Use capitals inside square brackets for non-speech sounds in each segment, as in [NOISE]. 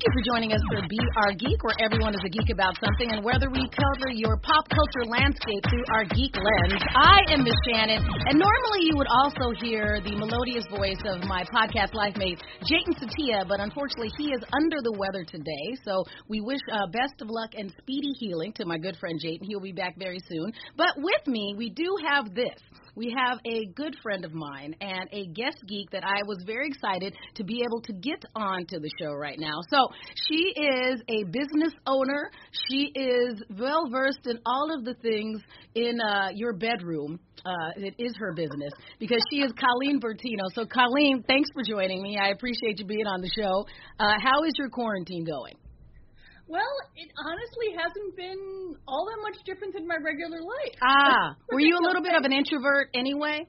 Thank you for joining us for Be Our Geek, where everyone is a geek about something, and whether we cover your pop culture landscape through our geek lens. I am Miss Shannan, and normally you would also hear the melodious voice of my podcast life mate, Jatin Setia, but unfortunately he is under the weather today, so we wish uh, best of luck and speedy healing to my good friend Jatin. He'll be back very soon. But with me, we do have this we have a good friend of mine and a guest geek that I was very excited to be able to get on to the show right now. So she is a business owner. She is well versed in all of the things in uh, your bedroom. Uh, it is her business because she is Colleen Bertino. So, Colleen, thanks for joining me. I appreciate you being on the show. Uh, how is your quarantine going? Well, it honestly hasn't been all that much different than my regular life. Ah, [LAUGHS] were you a little bit of an introvert anyway?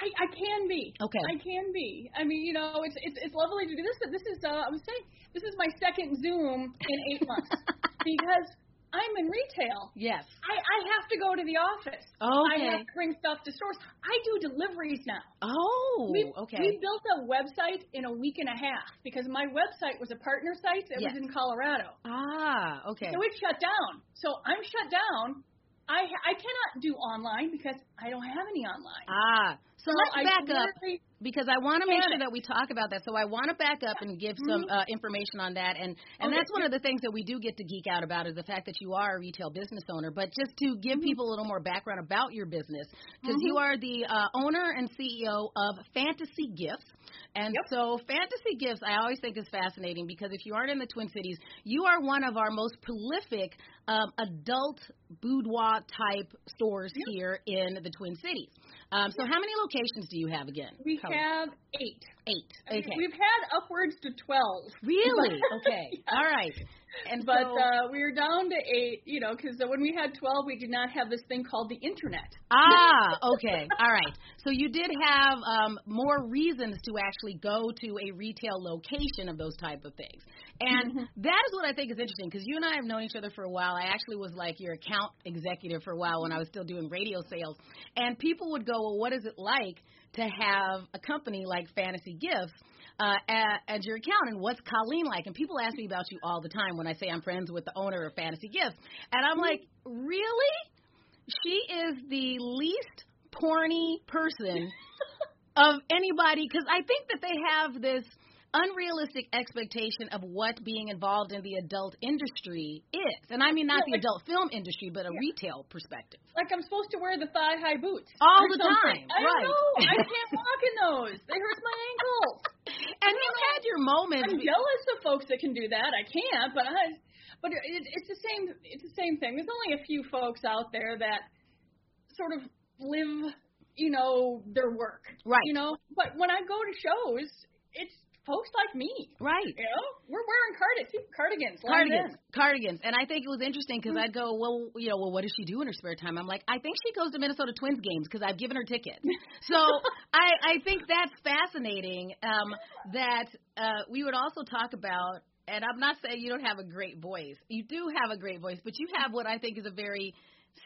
I, I can be. Okay. I can be. I mean, you know, it's it's it's lovely to do this. But this is uh, I was saying this is my second Zoom in eight months [LAUGHS] because I'm in retail. Yes. I, I have to go to the office. Okay. I have to bring stuff to stores. I do deliveries now. Oh, we, okay. We built a website in a week and a half because my website was a partner site that yes. was in Colorado. Ah, okay. So it shut down. So I'm shut down. I I cannot do online because I don't have any online. Ah, so, let's I back up because I want to make sure that we talk about that. So I want to back up and give some mm-hmm. uh, information on that, and and okay. that's one of the things that we do get to geek out about is the fact that you are a retail business owner. But just to give mm-hmm. people a little more background about your business, because mm-hmm. you are the uh, owner and CEO of Fantasy Gifts. And yep. so, fantasy gifts, I always think is fascinating because if you aren't in the Twin Cities, you are one of our most prolific um, adult boudoir type stores yep. here in the Twin Cities. Um, so, how many locations do you have again? We have eight. Eight. I mean, okay. we've had upwards to twelve. [LAUGHS] Really? okay. [LAUGHS] yeah. All right. And but so, uh, we are down to eight, you know, because when we had twelve, we did not have this thing called the internet. Ah, [LAUGHS] okay, all right. So you did have um, more reasons to actually go to a retail location of those type of things, and mm-hmm. that is what I think is interesting because you and I have known each other for a while. I actually was like your account executive for a while when I was still doing radio sales, and people would go, "Well, what is it like to have a company like Fantasy Gifts?" uh, at, at your account and what's Colleen like? And people ask me about you all the time when I say I'm friends with the owner of Fantasy Gifts. And I'm like, really? She is the least porny person [LAUGHS] of anybody because I think that they have this unrealistic expectation of what being involved in the adult industry is. And I mean not yeah, the like, adult film industry, but a yeah. retail perspective. Like I'm supposed to wear the thigh high boots all the time. I right. know. I can't walk in those. They hurt my ankles. [LAUGHS] And you've had your moments. I'm jealous of folks that can do that. I can't, but I. But it, it's the same. It's the same thing. There's only a few folks out there that sort of live, you know, their work. Right. You know, but when I go to shows, it's folks like me. Right. You know, we're wearing cardigans, cardigans, cardigans, cardigans. And I think it was interesting because I'd go, well, you know, well, what does she do in her spare time? I'm like, I think she goes to Minnesota Twins games because I've given her tickets. [LAUGHS] so I, I think that's fascinating. Um, that uh, we would also talk about. And I'm not saying you don't have a great voice. You do have a great voice, but you have what I think is a very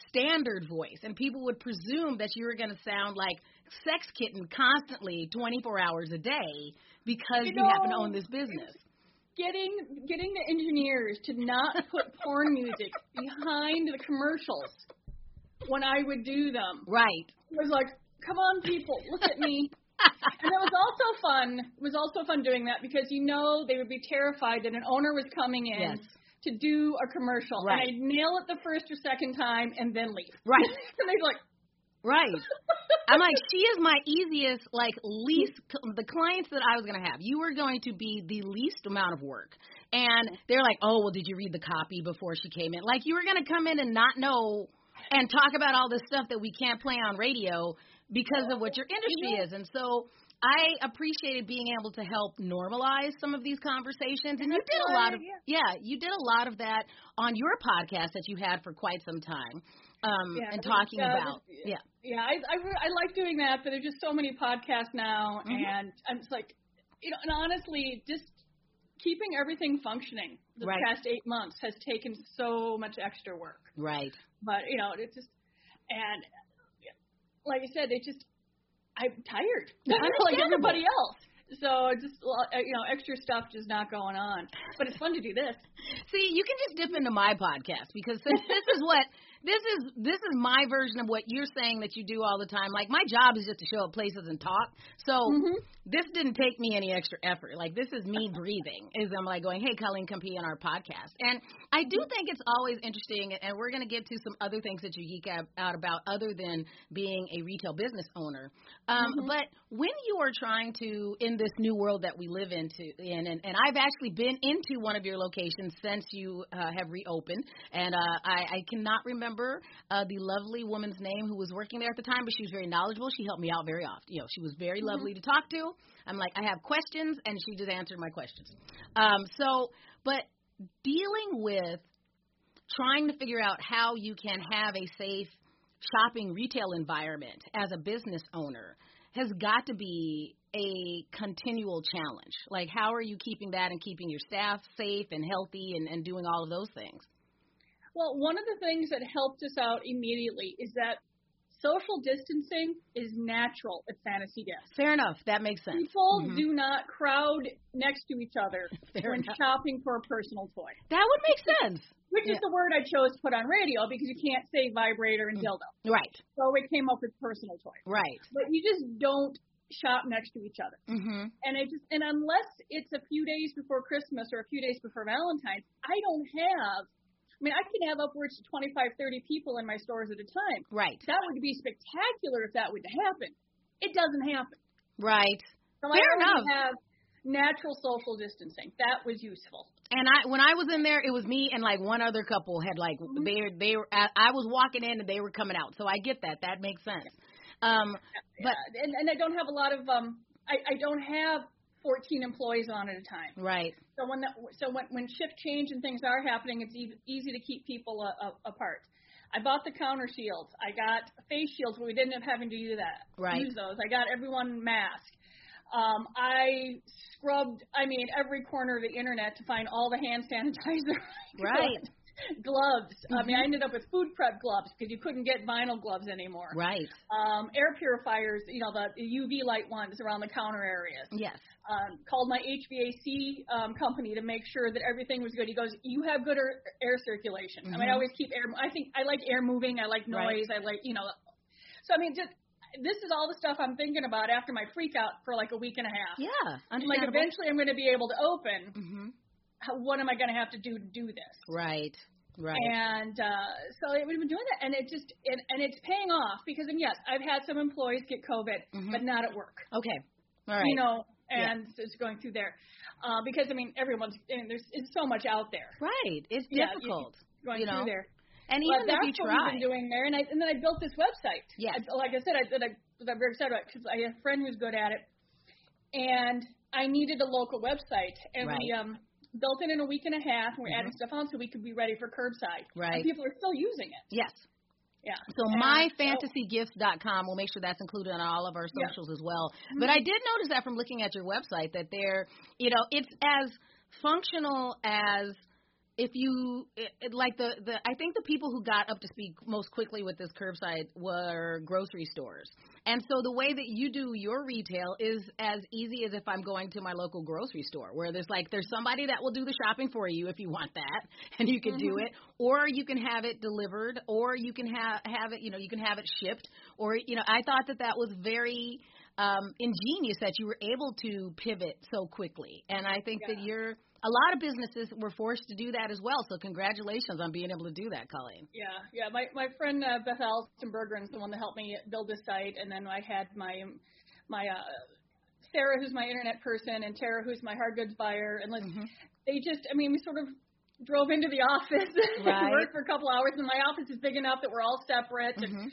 standard voice, and people would presume that you were going to sound like Sex Kitten constantly, 24 hours a day, because you, you know, happen to own this business. Getting getting the engineers to not put porn music behind the commercials when I would do them. Right. It was like, come on, people, look at me. and it was also fun. It was also fun doing that because you know they would be terrified that an owner was coming in. Yes to do a commercial. Right. And I'd nail it the first or second time and then leave. Right. [LAUGHS] and they'd be like, Right. I'm like, she is my easiest, like, least, the clients that I was going to have. You were going to be the least amount of work. And they're like, oh, well, did you read the copy before she came in? Like, you were going to come in and not know and talk about all this stuff that we can't play on radio because of what your industry is. And so I appreciated being able to help normalize some of these conversations, and you did a lot of yeah, you did a lot of that on your podcast that you had for quite some time, um, yeah, and talking uh, about yeah, yeah. I, I I like doing that, but there's just so many podcasts now, Mhm. and I'm just like, you know, and honestly, just keeping everything functioning the Right. past eight months has taken so much extra work. right, But you know, it's just and like I said, it just I'm tired, [LAUGHS] like everybody else. So just uh, you know, extra stuff just not going on. But it's fun to do this. See, you can just dip into my podcast because since this is what [LAUGHS] this is this is my version of what you're saying that you do all the time. Like my job is just to show up places and talk. So mm-hmm. this didn't take me any extra effort. Like this is me [LAUGHS] breathing. Is I'm like going, hey, Colleen, come on our podcast. And I do think it's always interesting. And we're going to get to some other things that you geek out about other than being a retail business owner. Um, mm-hmm. But when you are trying to in this new world that we live into, in, and, and I've actually been into one of your locations since you uh, have reopened, and uh, I, I cannot remember uh, the lovely woman's name who was working there at the time, but she was very knowledgeable. She helped me out very often. You know, she was very mm-hmm. lovely to talk to. I'm like, I have questions, and she just answered my questions. Um, so, but dealing with trying to figure out how you can have a safe shopping retail environment as a business owner has got to be a continual challenge. Like, how are you keeping that and keeping your staff safe and healthy and, and doing all of those things? Well, one of the things that helped us out immediately is that social distancing is natural at Fantasy Gifts. Fair enough. That makes sense. People mm-hmm. do not crowd next to each other [LAUGHS] Fair when enough. shopping for a personal toy. That would make sense. Which yeah. is the word I chose to put on radio because you can't say vibrator and mm. dildo. Right. So it came up with personal toy. Right. But you just don't shop next to each other. Mm-hmm. And it just and unless it's a few days before Christmas or a few days before Valentine's, I don't have I mean, I can have upwards to 25, 30 people in my stores at a time. Right. That would be spectacular if that would happen. It doesn't happen. Right. So Fair I enough. have natural social distancing. That was useful. And I, when I was in there, it was me and like one other couple had like mm-hmm. they they were. I was walking in and they were coming out, so I get that. That makes sense. Um, but yeah. and and I don't have a lot of um. I I don't have 14 employees on at a time. Right. So when the, so when when shift change and things are happening, it's e- easy to keep people a, a, apart. I bought the counter shields. I got face shields, but we didn't have having to do that. Right. Use those. I got everyone mask. Um, I scrubbed, I mean, every corner of the internet to find all the hand sanitizer. [LAUGHS] Right. gloves. Mm-hmm. I mean, I ended up with food prep gloves because you couldn't get vinyl gloves anymore. Right. Um, air purifiers, you know, the UV light ones around the counter areas. Yes. Um, called my HVAC um, company to make sure that everything was good. He goes, "You have good air, air circulation." Mm-hmm. I mean, I always keep air. I think I like air moving. I like noise. Right. I like, you know. So I mean, just this is all the stuff I'm thinking about after my freak out for like a week and a half. Yeah. I'm like, eventually, I'm going to be able to open. Mm-hmm. How, what am I going to have to do to do this? Right. Right. And uh, so we've been doing that, and it just and, and it's paying off because mean, yes, I've had some employees get COVID, mm-hmm. but not at work. Okay. All right. You know, and yeah. it's going through there uh, because I mean, everyone's and there's it's so much out there. Right. It's yeah, difficult. going you know? through there. And but even that's if you what try, we've been doing there, and I and then I built this website. Yes. I, like I said, I that I that I'm very excited about because I have a friend who's good at it, and I needed a local website, and right. we um built it in a week and a half, and we're mm-hmm. adding stuff on so we could be ready for curbside. Right. And people are still using it. Yes. Yeah. So myfantasygifts.com. We'll make sure that's included on all of our socials yeah. as well. Mm-hmm. But I did notice that from looking at your website that there, you know, it's as functional as if you it, it, like the the I think the people who got up to speed most quickly with this curbside were grocery stores. And so the way that you do your retail is as easy as if I'm going to my local grocery store where there's like there's somebody that will do the shopping for you if you want that [LAUGHS] and you can mm-hmm. do it or you can have it delivered or you can have have it you know you can have it shipped or you know I thought that that was very um ingenious that you were able to pivot so quickly. And I think yeah. that you're a lot of businesses were forced to do that as well. So congratulations on being able to do that, Colleen. Yeah, yeah. My my friend uh, Beth Alstenberger is the one that helped me build this site, and then I had my my uh, Sarah, who's my internet person, and Tara, who's my hard goods buyer, and like, mm-hmm. they just, I mean, we sort of drove into the [LAUGHS] office right. and worked for a couple hours, and my office is big enough that we're all separate. Mm-hmm. And,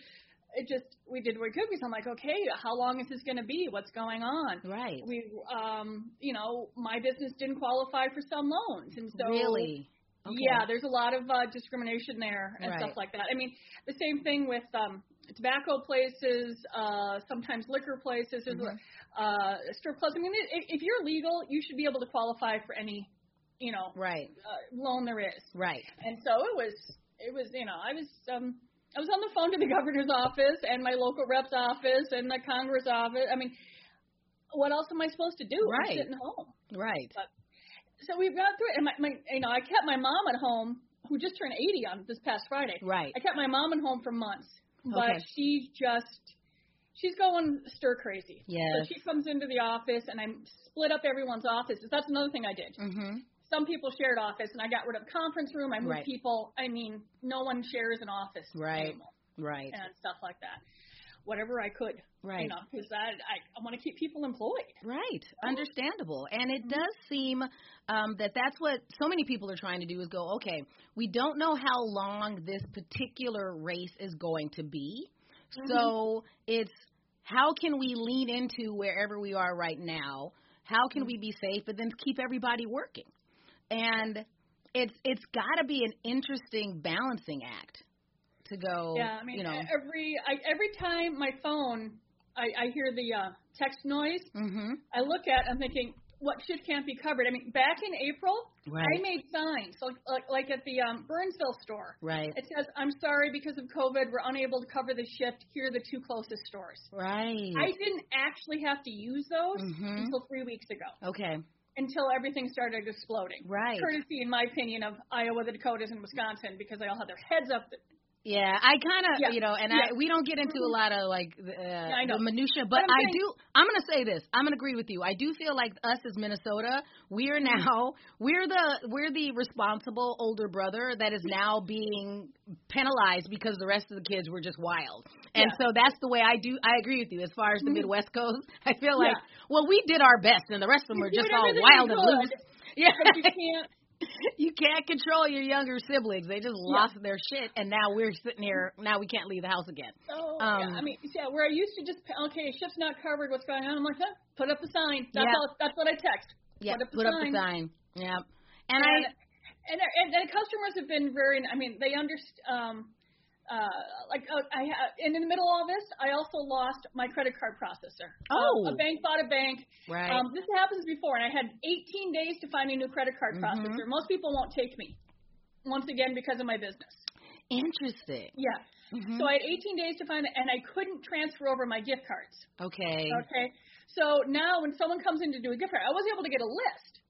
it just we did what we could because I'm like, okay, how long is this going to be? What's going on? Right. We, um, you know, my business didn't qualify for some loans, and so really, okay. yeah, there's a lot of uh, discrimination there and right. stuff like that. I mean, the same thing with um, tobacco places, uh, sometimes liquor places, mm-hmm. uh, strip clubs. I mean, if, if you're legal, you should be able to qualify for any, you know, right uh, loan there is. Right. And so it was, it was, you know, I was. um I was on the phone to the governor's office and my local rep's office and the Congress office. I mean, what else am I supposed to do? Right. I'm sitting home. Right. But, so we've got through it. And my, my, you know, I kept my mom at home, who just turned 80 on this past Friday. Right. I kept my mom at home for months, but Okay. she's just, she's going stir crazy. Yeah. So she comes into the office, and I split up everyone's offices. That's another thing I did. Mhm. Some people shared office, and I got rid of conference room. I moved Right. people. I mean, no one shares an office Right. anymore Right. and stuff like that. Whatever I could, Right. you know, because I I, I want to keep people employed. Right. Understandable. And it does seem um, that that's what so many people are trying to do is go, okay, we don't know how long this particular race is going to be. So it's how can we lean into wherever we are right now? How can we be safe but then keep everybody working? And it's it's got to be an interesting balancing act to go, Yeah, I mean, you know. every I, every time my phone, I, I hear the uh, text noise. Mhm. I look at, I'm thinking, what shift can't be covered? I mean, back in April, Right. I made signs, like like, like at the um, Burnsville store. Right. It says, "I'm sorry because of COVID, we're unable to cover the shift. Here are the two closest stores." Right. I didn't actually have to use those Mhm. until three weeks ago, okay. Until everything started exploding. Right. Courtesy, in my opinion, of Iowa, the Dakotas, and Wisconsin, because they all had their heads up. Yeah, I kind of, Yeah. you know, and Yeah. I we don't get into a lot of like the, uh, I know. the minutia, but But saying- do. I'm going to say this. I'm going to agree with you. I do feel like us as Minnesota, we are Mm-hmm. now we're the we're the responsible older brother that is now being penalized because the rest of the kids were just wild. And Yeah. so that's the way I do. I agree with you as far as the. Midwest goes. [LAUGHS] I feel like, Yeah. well, we did our best, and the rest of them were just all wild and loose. [LAUGHS] Yeah. [LAUGHS] You can't. control your younger siblings. They just lost their shit, and now we're sitting here. Now we can't leave the house again. Oh, Um, yeah. I mean, yeah, where I used to just okay, shift's not covered. What's going on? I'm like, huh, put up a sign. That's Yeah. all. That's what I text. Yeah, Put up the put up sign. the sign. Yeah, and, And I and, and and customers have been very. I mean, they understand. Um, uh, like uh, I ha- and in the middle of all this, I also lost my credit card processor. Oh. Um, a bank bought a bank. right. Um, this happens before, and I had 18 days to find a new credit card Mhm. processor. Most people won't take me. Once again, because of my business. Interesting. Yeah. Mhm. So I had 18 days to find it, and I couldn't transfer over my gift cards. okay. Okay. So now when someone comes in to do a gift card, I was able to get a list.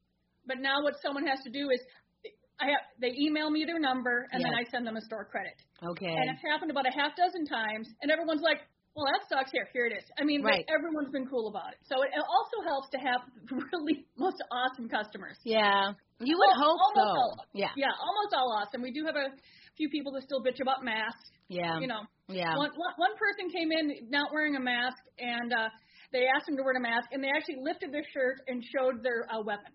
But now what someone has to do is I have they email me their number and then I send them a store credit. Okay. And it's happened about a half dozen times and everyone's like, Well that sucks here, here it is. I mean Right. everyone's been cool about it. So it also helps to have [LAUGHS] really most awesome customers. yeah. You would Al- hope almost so. all. Yeah. Yeah, almost all awesome. We do have a few people that still bitch about masks. Yeah. You know. yeah. One, one, one person came in not wearing a mask, and uh, they asked him to wear a mask, and they actually lifted their shirt and showed their uh, weapon.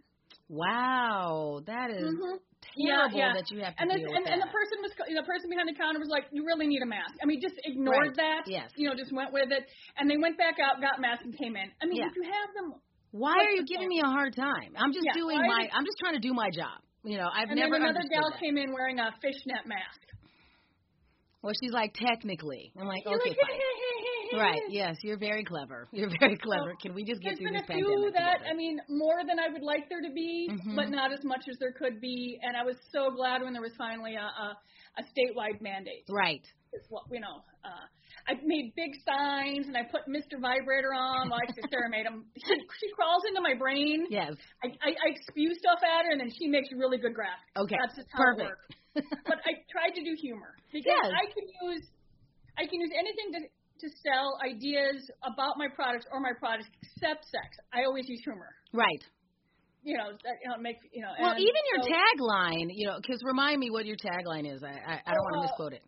Wow. That is Mhm. Terrible yeah, yeah. that you have to And, the, deal and, and the person was, the person behind the counter was like, "You really need a mask." I mean, just ignored Right. that. Yes. You know, just went with it, and they went back out, got masks, and came in. I mean, Yeah. if you have them, Why are you giving me a hard time? I'm just Yeah, doing my. I'm just trying to do my job. You know, I've and never then another gal that. came in wearing a fishnet mask. Well, she's like technically. I'm like, You're okay, like, fine. [LAUGHS] Right. [LAUGHS] Yes, you're very clever. You're very clever. Can we just get There's through been this a few that together? I mean, more than I would like there to be, Mhm. but not as much as there could be. And I was so glad when there was finally a a, a statewide mandate. Right. Is what you know. Uh, I made big signs and I put Mr. Vibrator on. Well, actually, Sarah made them. She, [LAUGHS] she crawls into my brain. Yes. I, I, I spew stuff at her, and then she makes really good graphics. Okay. That's just how Perfect. it works. But I tried to do humor [LAUGHS] because Yes. I can use I can use anything to to sell ideas about my products or my products except sex. I always use humor. right. You know, that you know make you know. Well, even your so, tagline, you know, because remind me what your tagline is. I I, I don't want to Uh, misquote it.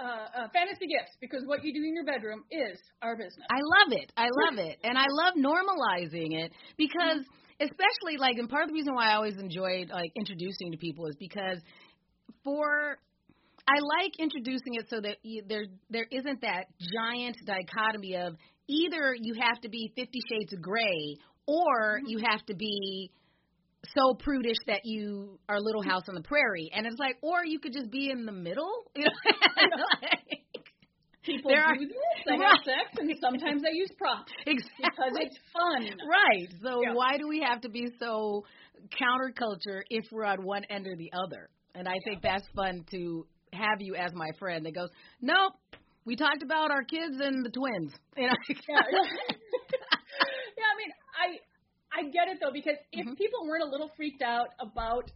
uh, uh, fantasy gifts because what you do in your bedroom is our business. I love it. I love it, and I love normalizing it because, especially like, and part of the reason why I always enjoyed like introducing to people is because for I like introducing it so that you, there there isn't that giant dichotomy of either you have to be Fifty Shades of Grey or mm-hmm. you have to be so prudish that you are Little mm-hmm. House on the Prairie, and it's like, or you could just be in the middle. You know? like, People there do are- this. They Right. have sex, and sometimes they use props [LAUGHS] exactly. because it's fun. Right. So Yeah. why do we have to be so counterculture if we're on one end or the other? And I think that's fun to have you as my friend that goes, Nope, we talked about our kids and the twins. [LAUGHS] You know [LAUGHS] yeah, [LAUGHS] yeah. I mean, because if Mhm. people weren't a little freaked out about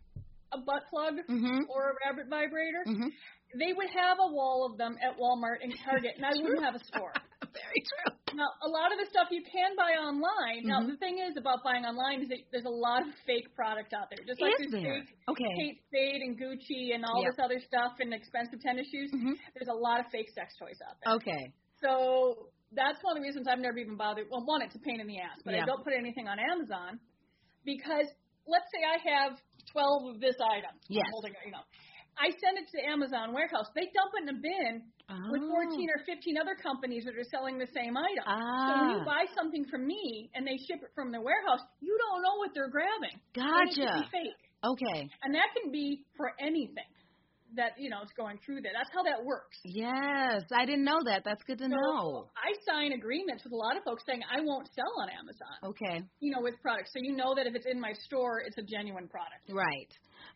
a butt plug Mhm. or a rabbit vibrator, Mhm. they would have a wall of them at Walmart and Target, and I wouldn't have a store. Very true. Now, a lot of the stuff you can buy online. Now, Mhm. the thing is about buying online is that there's a lot of fake product out there. Just like Is there's there? fake Okay. Kate Spade and Gucci and all Yep. this other stuff and expensive tennis shoes. Mhm. There's a lot of fake sex toys out there. Okay. So that's one of the reasons I've never even bothered. Well, one, it's a pain in the ass, but Yeah. I don't put anything on Amazon because let's say I have 12 of this item. I'm Yes. holding it, you know. I send it to the Amazon warehouse. They dump it in a bin with Oh. 14 or 15 other companies that are selling the same item. So when Ah. you buy something from me and they ship it from the warehouse, you don't know what they're grabbing. And it Gotcha. be fake. Okay. And that can be for anything that, you know, is going through there. That's how that works. Yes, I didn't know that. That's good to So know. I sign agreements with a lot of folks saying I won't sell on Amazon, Okay. you know, with products. So you know that if it's in my store, it's a genuine product. Right.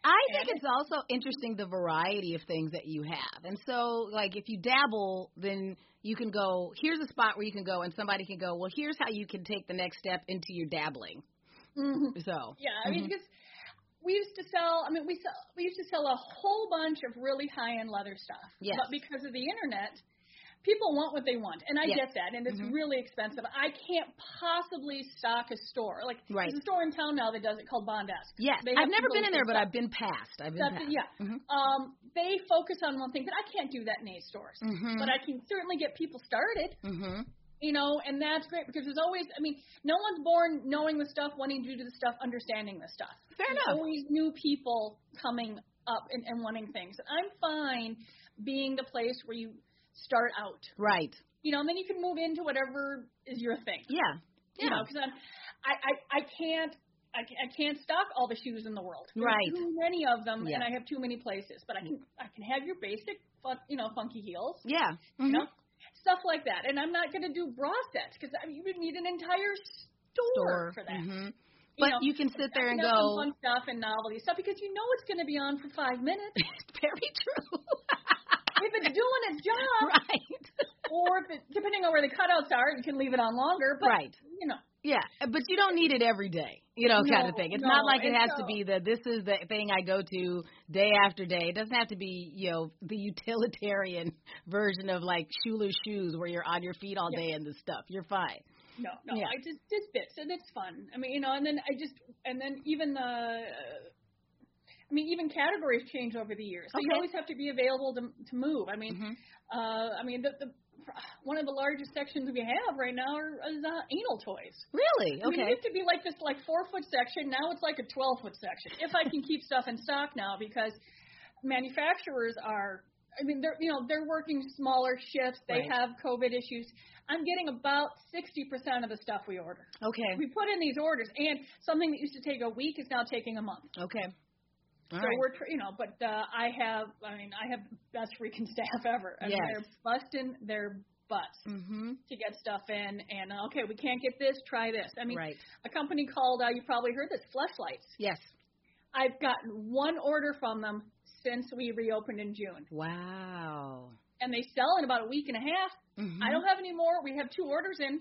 I think it's also interesting the variety of things that you have. And so, like, if you dabble, then you can go, here's a spot where you can go, and somebody can go, well, here's how you can take the next step into your dabbling. Mm-hmm. So, Yeah, I mean, Mhm. because we used to sell. I mean, we sell. We used to sell a whole bunch of really high-end leather stuff. Yes. But because of the internet, people want what they want, and I Yes. get that, and it's Mhm. really expensive. I can't possibly stock a store. Like Right. there's a store in town now that does it called Bondesk. yes, I've never been in there, but I've been past. I've been past. yeah. Mhm. Um, they focus on one thing, but I can't do that in A stores. Mhm. But I can certainly get people started. Mhm. you know, and that's great because there's always, I mean, no one's born knowing the stuff, wanting to do the stuff, understanding the stuff. Fair there's enough. always new people coming up and, and wanting things. And I'm fine being the place where you start out, Right. you know, and then you can move into whatever is your thing. Yeah. You Yeah. know, because I'm, I, I, I can't. I I can't stock all the shoes in the world. There's Right. Too many of them, Yeah. and I have too many places. But I can I can have your basic, fun, you know, funky heels Yeah. you Mhm. know, stuff like that. And I'm not going to do bra sets because I mean, you would need an entire store, Store. for that. Mhm. You But know, you can sit there and I can have some go, fun stuff and novelty stuff because you know it's going to be on for five minutes. [LAUGHS] very true. [LAUGHS] if it's doing its [LAUGHS] job, right. or if it, depending on where the cutouts are, you can leave it on longer. But Right. you know, Yeah, but you don't need it every day, you know, kind of thing. It's no, not like it has to be the this is the thing I go to day after day. It doesn't have to be, you know, the utilitarian [LAUGHS] version of like shoeless shoes where you're on your feet all Yeah. day and the stuff. You're fine. no, no, Yeah. I just just bits and it's fun. I mean, you know, and then I just and then even the. I mean, even categories change over the years, so you always have to be available to to move. I mean, Mhm. Uh, I mean, the, the one of the largest sections we have right now are, is uh, anal toys. Really? I mean, it Okay. used to be like this like four foot section. Now it's like a twelve foot section. If I can keep stuff in stock now, because manufacturers are. I mean, they're you know they're working smaller shifts. They Right. have COVID issues. I'm getting about sixty percent of the stuff we order. Okay. We put in these orders, and something that used to take a week is now taking a month. Okay. All so right. we're, you know, but uh, I have, I mean, I have the best freaking [LAUGHS] staff ever. I mean, they're busting their butts Mhm. to get stuff in, and uh, okay, we can't get this, try this. I mean, Right. a company called, uh, you probably heard this, Fleshlights. Yes. I've gotten one order from them since we reopened in June, Wow. and they sell in about a week and a half. Mhm. I don't have any more. We have two orders in.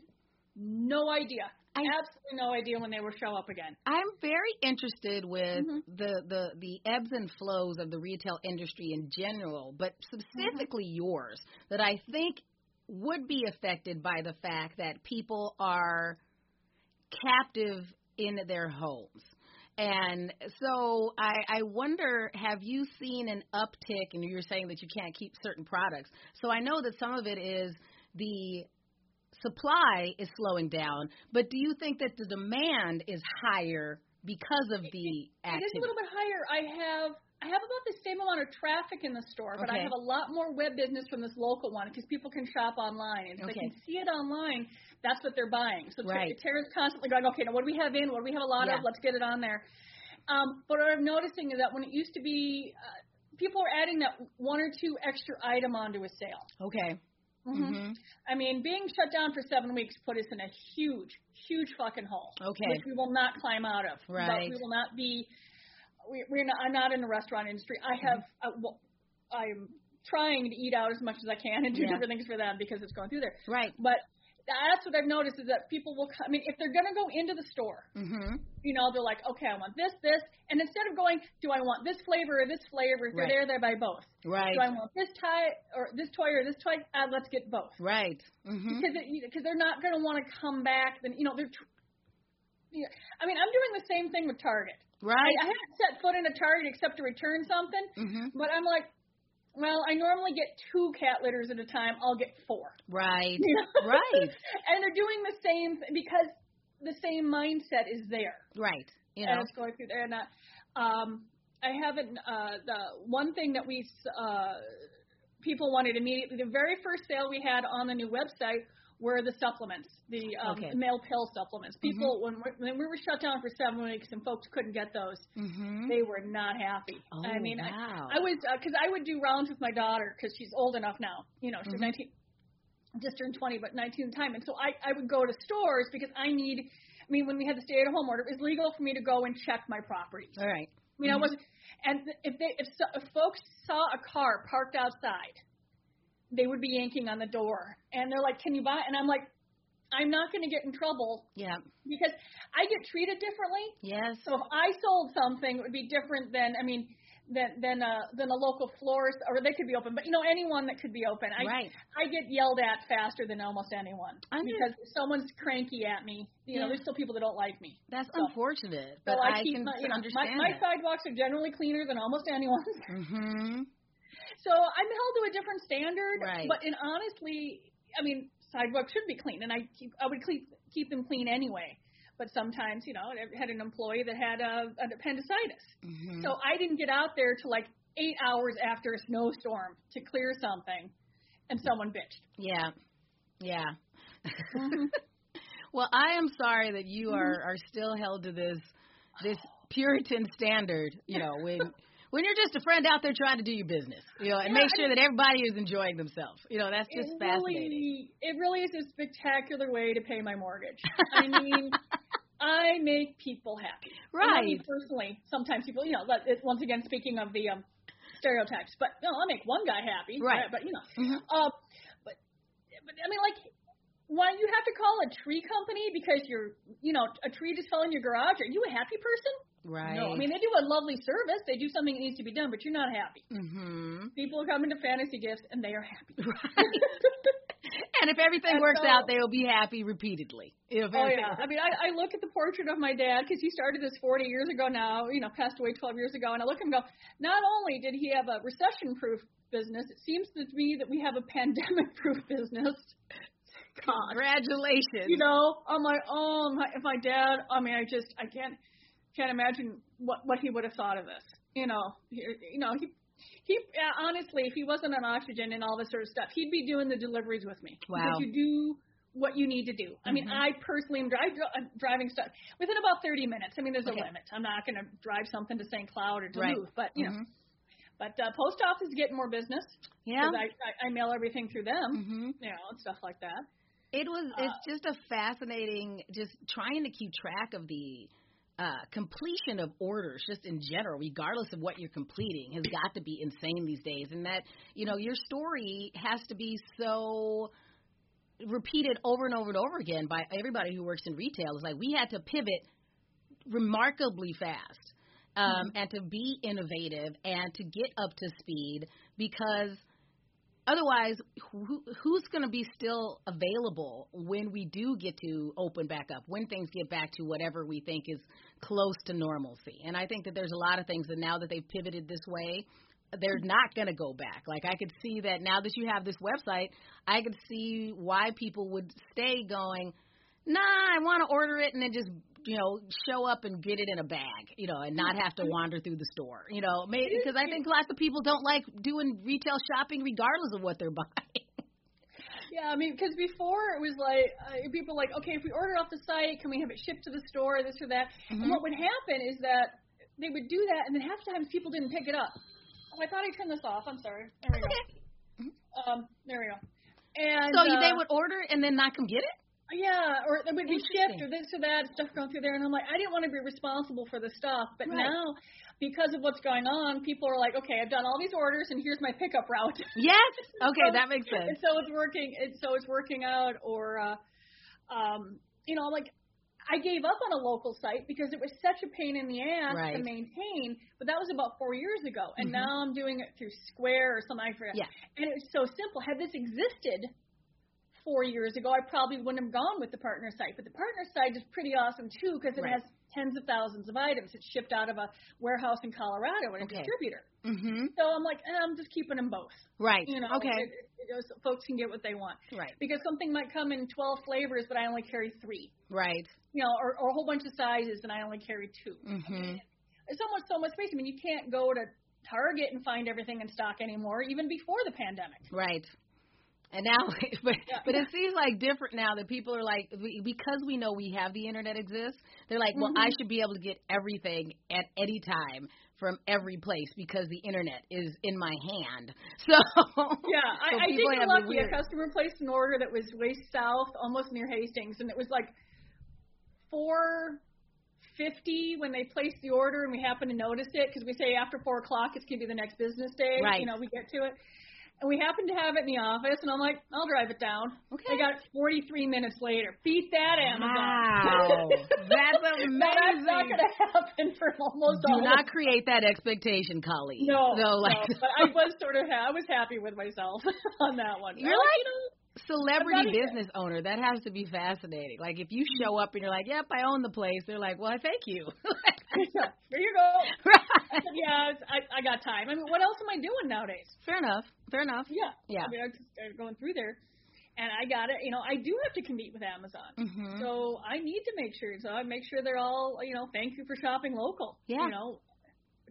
No idea. I- Absolutely no idea when they will show up again. I'm very interested with Mhm. the, the the ebbs and flows of the retail industry in general, but specifically yours, that I think would be affected by the fact that people are captive in their homes. And so I, I wonder, have you seen an uptick? And you're saying that you can't keep certain products. So I know that some of it is the supply is slowing down, but do you think that the demand is higher because of the It is activity? a little bit higher. I have I have about the same amount of traffic in the store, but I have a lot more web business from this local one because people can shop online, and if they can see it online, that's what they're buying. So Right. Tara's constantly going, okay, now what do we have in? What do we have a lot Yeah. of? Let's get it on there. Um, but what I'm noticing is that when it used to be, uh, people are adding that one or two extra item onto a sale. Okay. Mm-hmm. Mhm. I mean, being shut down for seven weeks put us in a huge, huge fucking hole. Okay. Which we will not climb out of. But Right. we will not be. We, we're not. I'm not in the restaurant industry. I have. Mm-hmm. Uh, well, I'm trying to eat out as much as I can and do Yeah. different things for them because it's going through there. Right. But that's what I've noticed is that people will. I mean, if they're gonna go into the store, Mhm. you know, they're like, okay, I want this, this, and instead of going, do I want this flavor or this flavor? If Right. they're there, they buy both. Right. Do I want this tie or this toy or this toy? Uh, let's get both Right. Mhm. because because they're not going to want to come back. Then you know they're. Tr- yeah. I mean, I'm doing the same thing with Target. Right. I haven't set foot in a Target except to return something, Mhm. but I'm like, well, I normally get two cat litters at a time. I'll get four. Right. [LAUGHS] You know? Right. and they're doing the same th- because the same mindset is there. Right. You and know. it's going through there. And uh, um, I haven't. Uh, the one thing that we uh, people wanted immediately. The very first sale we had on the new website were the supplements, the um, Okay. male pill supplements. People when we, when we were shut down for seven weeks and folks couldn't get those, Mhm. they were not happy. Oh, I mean, wow. I, I was because I would do rounds with my daughter because she's old enough now. You know, she's Mhm. 19, just turned 20, but 19 at the time. And so I I would go to stores because I need. I mean, when we had the stay-at-home order, it was legal for me to go and check my properties. All right. I mean, I Mhm. wasn't. And if they if, so, if folks saw a car parked outside, they would be yanking on the door, and they're like, "Can you buy?" And I'm like, "I'm not going to get in trouble Yeah. because I get treated differently. Yes. So if I sold something, it would be different than I mean." Than than a than a local florist, or they could be open, but you know anyone that could be open. I Right. I get yelled at faster than almost anyone I know. because if someo's cranky at me. You know, there's still people that don't like me. That's So- unfortunate, So but I, I keep can my, you know, understand my, my sidewalks are generally cleaner than almost anyone's. Mhm. So I'm held to a different standard. Right. But in honestly, I mean, sidewalks should be clean, and I keep I would keep keep them clean anyway. But sometimes, you know, I had an employee that had a, an appendicitis, Mhm. so I didn't get out there till like eight hours after a snowstorm to clear something, and someone bitched. Yeah. Yeah. Mhm. [LAUGHS] well, I am sorry that you are are still held to this this Puritan standard, you know, when [LAUGHS] when you're just a friend out there trying to do your business, you know, and Yeah, make I sure that everybody is enjoying themselves. You know, that's just it fascinating. Really, it really is a spectacular way to pay my mortgage. [LAUGHS] I mean, I make people happy. Not me personally, sometimes people, you know, but it, once again, speaking of the um, stereotypes, but no, I'll make one guy happy. Right. But, you know, Mhm. uh, but but I mean, like, why you have to call a tree company because you're, you know, a tree just fell in your garage? Are you a happy person? Right. No. I mean, they do a lovely service. They do something that needs to be done, but you're not happy. mhm. People coming to fantasy gifts and they are happy. Right. [LAUGHS] and if everything And works so- out, they will be happy repeatedly. If Oh yeah, I mean, I, I look at the portrait of my dad because he started this 40 years ago now. You know, passed away 12 years ago, and I look at him and go. Not only did he have a recession-proof business, it seems to me that we have a pandemic-proof business. [LAUGHS] God, Congratulations. you know, I'm like, oh, my, if my dad. I mean, I just, I can't, can't imagine what what he would have thought of this. You know, he, you know, he. He uh, honestly, if he wasn't on oxygen and all this sort of stuff, he'd be doing the deliveries with me. Wow. Because you do what you need to do. I mean, Mhm. I personally am dri- I'm driving stuff within about 30 minutes. I mean, there's Okay. a limit. I'm not going to drive something to St. Cloud or Right. Duluth, but you know. Mhm. But uh, post office is getting more business Yeah. I, I I mail everything through them, mm-hmm. you know, and stuff like that. It was. Uh, It's just a fascinating, just trying to keep track of the uh, completion of orders, just in general, regardless of what you're completing, has got to be insane these days. And that you know your story has to be so repeated over and over and over again by everybody who works in retail. It's like we had to pivot remarkably fast. Um, and to be innovative and to get up to speed because otherwise who, who's going to be still available when we do get to open back up when things get back to whatever we think is close to normalcy? And i think that there's a lot of things that now that they've pivoted this way they're not going to go back. Like i could see that now that you have this website i could see why people would stay going nah i want to order it and then just you know show up and get it in a bag you know and not have to wander through the store you know because i think lots of people don't like doing retail shopping regardless of what they're [LAUGHS] buying Yeah, I mean, because before it was like uh, people were like, okay, if we order off the site, can we have it shipped to the store, this or that? Mhm. And what would happen is that they would do that, and then half the times people didn't pick it up. Oh, I thought I turned this off. I'm sorry. There we go. Um, there we go. And so uh, they would order and then not come get it Yeah, or it would be Interesting. or this or that stuff going through there, and I'm like, I didn't want to be responsible for the stuff, but Right. now because of what's going on, people are like, okay, I've done all these orders, and here's my pickup route. [LAUGHS] yes okay So- that makes sense. And so it's working. And so it's working out, or uh, um, you know, like I gave up on a local site because it was such a pain in the ass Right. to maintain. But that was about four years ago, and Mhm. now I'm doing it through Square or something. I forget. Yeah. And it was so simple. Had this existed four years ago, I probably wouldn't have gone with the partner site. But the partner site is pretty awesome too because it Right. has tens of thousands of items. It's shipped out of a warehouse in Colorado and a Okay. distributor. Mhm. So I'm like, eh, I'm just keeping them both. Right. You know, okay. it, it, goes- folks can get what they want Right. because something might come in 12 flavors, but I only carry three. Right. You know, or, or a whole bunch of sizes, and I only carry 2 Mhm. There's almost so much space. I mean, you can't go to Target and find everything in stock anymore, even before the pandemic. Right. And now, [LAUGHS] but but it seems like different now that people are like because we know we have the internet exists. They're like, well, I Mhm. should be able to get everything at any time from every place because the internet is in my hand. [LAUGHS] So Yeah, I, so I have a the lucky a weird- customer placed an order that was way south, almost near Hastings, and it was like four fifty when they placed the order, and we happened to notice it because we say after four o'clock it's gonna be the next business day. Right. You know, we get to it. And we happened to have it in the office, and I'm like, I'll drive it down. Okay. I got it 43 minutes later. Beat that, Amazon. Wow. [LAUGHS] That's No, that's not going to happen for almost Do not create that expectation, Colleen. No, So like no, but I [LAUGHS] was sort of ha- I was happy with myself [LAUGHS] on that one. You're like- you know, celebrity I'm even- business owner. That has to be fascinating. Like if you show up and you're like, "Yep, I own the place," they're like, "Well, thank you." [LAUGHS] there you go. [LAUGHS] Right. said, yeah, it's- I, I got time. I mean, what else am I doing nowadays? Fair enough. Fair enough. Yeah, Yeah. I mean, I'm just uh, going through there, and I got it. You know, I do have to compete with Amazon. Mhm. So I need to make sure. So I make sure they're all, you know, thank you for shopping local. Yeah. You know,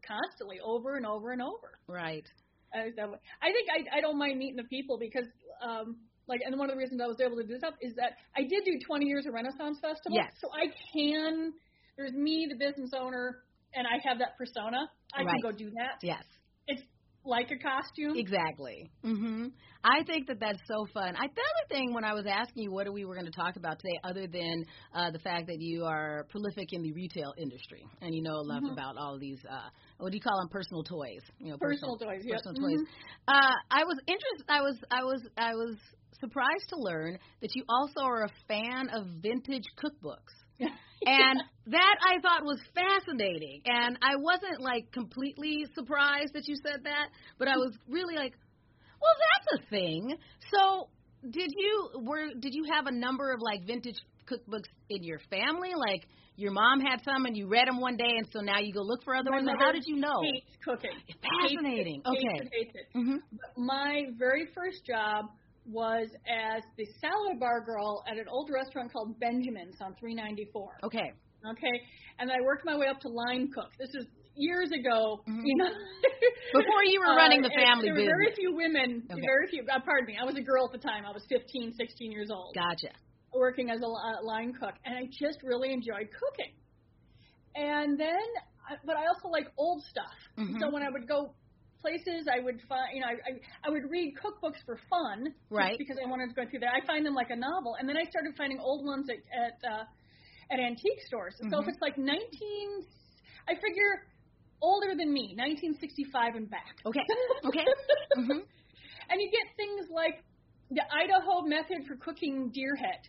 constantly, over and over and over. right. I, was that way. I think I I don't mind meeting the people because um like and one of the reasons I was able to do this up is that I did do 20 years of Renaissance Festival. Yes. So I can. There's me, the business owner, and I have that persona. I Right. can go do that. Yes. It's like a costume. Exactly. Mhm. I think that that's so fun. I the other thing when I was asking you what we were going to talk about today, other than uh, the fact that you are prolific in the retail industry and you know enough Mhm. about all of these, uh, what do you call them, personal toys? You know, Personal toys, yep. personal toys. Uh, I was interested. I was, I was, I was surprised to learn that you also are a fan of vintage cookbooks. And that I thought was fascinating. And I wasn't like completely surprised that you said that, but I was really like, well, that's a thing. So, did you were did you have a number of like vintage cookbooks in your family? Like your mom had some and you read them one day and so now you go look for other My ones? How did you know? hates cooking. Fascinating. Hates it, Okay. Hates it, hates it. Mhm. But my very first job was as the salad bar girl at an old restaurant called Benjamin's on 394. Okay. Okay, and I worked my way up to line cook. This is years ago, Mhm. you know. [LAUGHS] Before you were running the Uh, and family there were very few women, Okay. very few. Uh, pardon me, I was a girl at the time. I was 15, 16 years old, Gotcha. working as a li- line cook, and I just really enjoyed cooking. And then, I- but I also like old stuff. Mhm. So when I would go places, I would find, you know, I, I, I would read cookbooks for fun, Right. Because I wanted to go through there. I find them like a novel, and then I started finding old ones at at, uh, at antique stores. So Mhm. if it's like 19, I figure older than me, 1965 and back. Okay. [LAUGHS] Okay. Mhm. And you get things like the Idaho method for cooking deer head.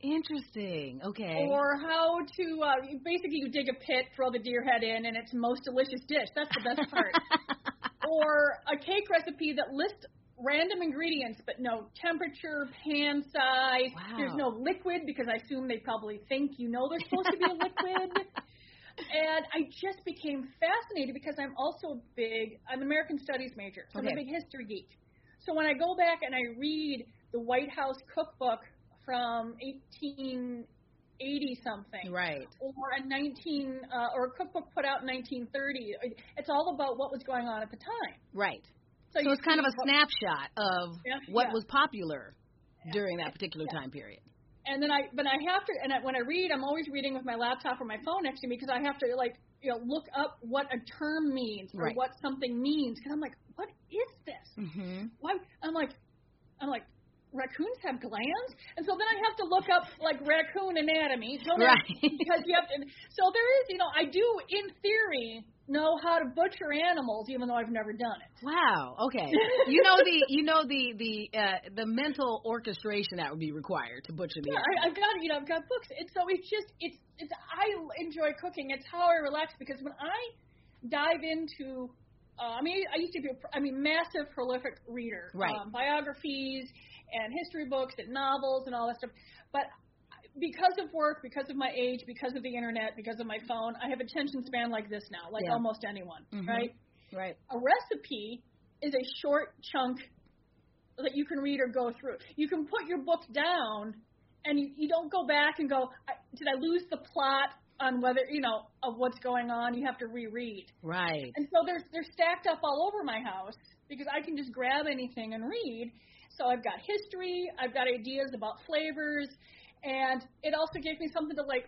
Interesting. Okay. Or how to uh, basically you dig a pit, throw the deer head in, and it's the most delicious dish. That's the best part. [LAUGHS] or a cake recipe that lists random ingredients, but no temperature, pan size. Wow. There's no liquid because I assume they probably think you know there's supposed to be a [LAUGHS] liquid. And I just became fascinated because I'm also a big. I'm an American Studies major, so I'm a big history geek. So when I go back and I read the White House cookbook from 1880 something, right. or a 19 uh, or a cookbook put out in 1930. It's all about what was going on at the time. Right. So, So it's kind of a snapshot of Yeah, what yeah. was popular during that particular time period. And then I, but I have to, and I, when I read, I'm always reading with my laptop or my phone next to me because I have to like, you know, look up what a term means or Right. what something means because I'm like, what is this? Mm-hmm. Why? I'm like, I'm like, raccoons have glands, and so then I have to look up like raccoon anatomy. So Right. [LAUGHS] because you have to. So there is, you know, I do in theory know how to butcher animals, even though I've never done it. Wow. Okay. You know the you know the the uh, the mental orchestration that would be required to butcher the Yeah, animal. I, I've got you know I've got books, and so it's just it's it's I enjoy cooking. It's how I relax because when I dive into, uh, I mean I used to be a, I mean massive prolific reader, Right. Um, biographies and history books and novels and all that stuff, but because of work, because of my age, because of the internet, because of my phone, I have attention span like this now, like Yeah. almost anyone, Mhm. right? Right. A recipe is a short chunk that you can read or go through. You can put your book down and you, you don't go back and go, I, did I lose the plot on whether, you know, of what's going on? You have to reread. Right. And so they're, they're stacked up all over my house because I can just grab anything and read. So I've got history, I've got ideas about flavors, and it also gives me something to like.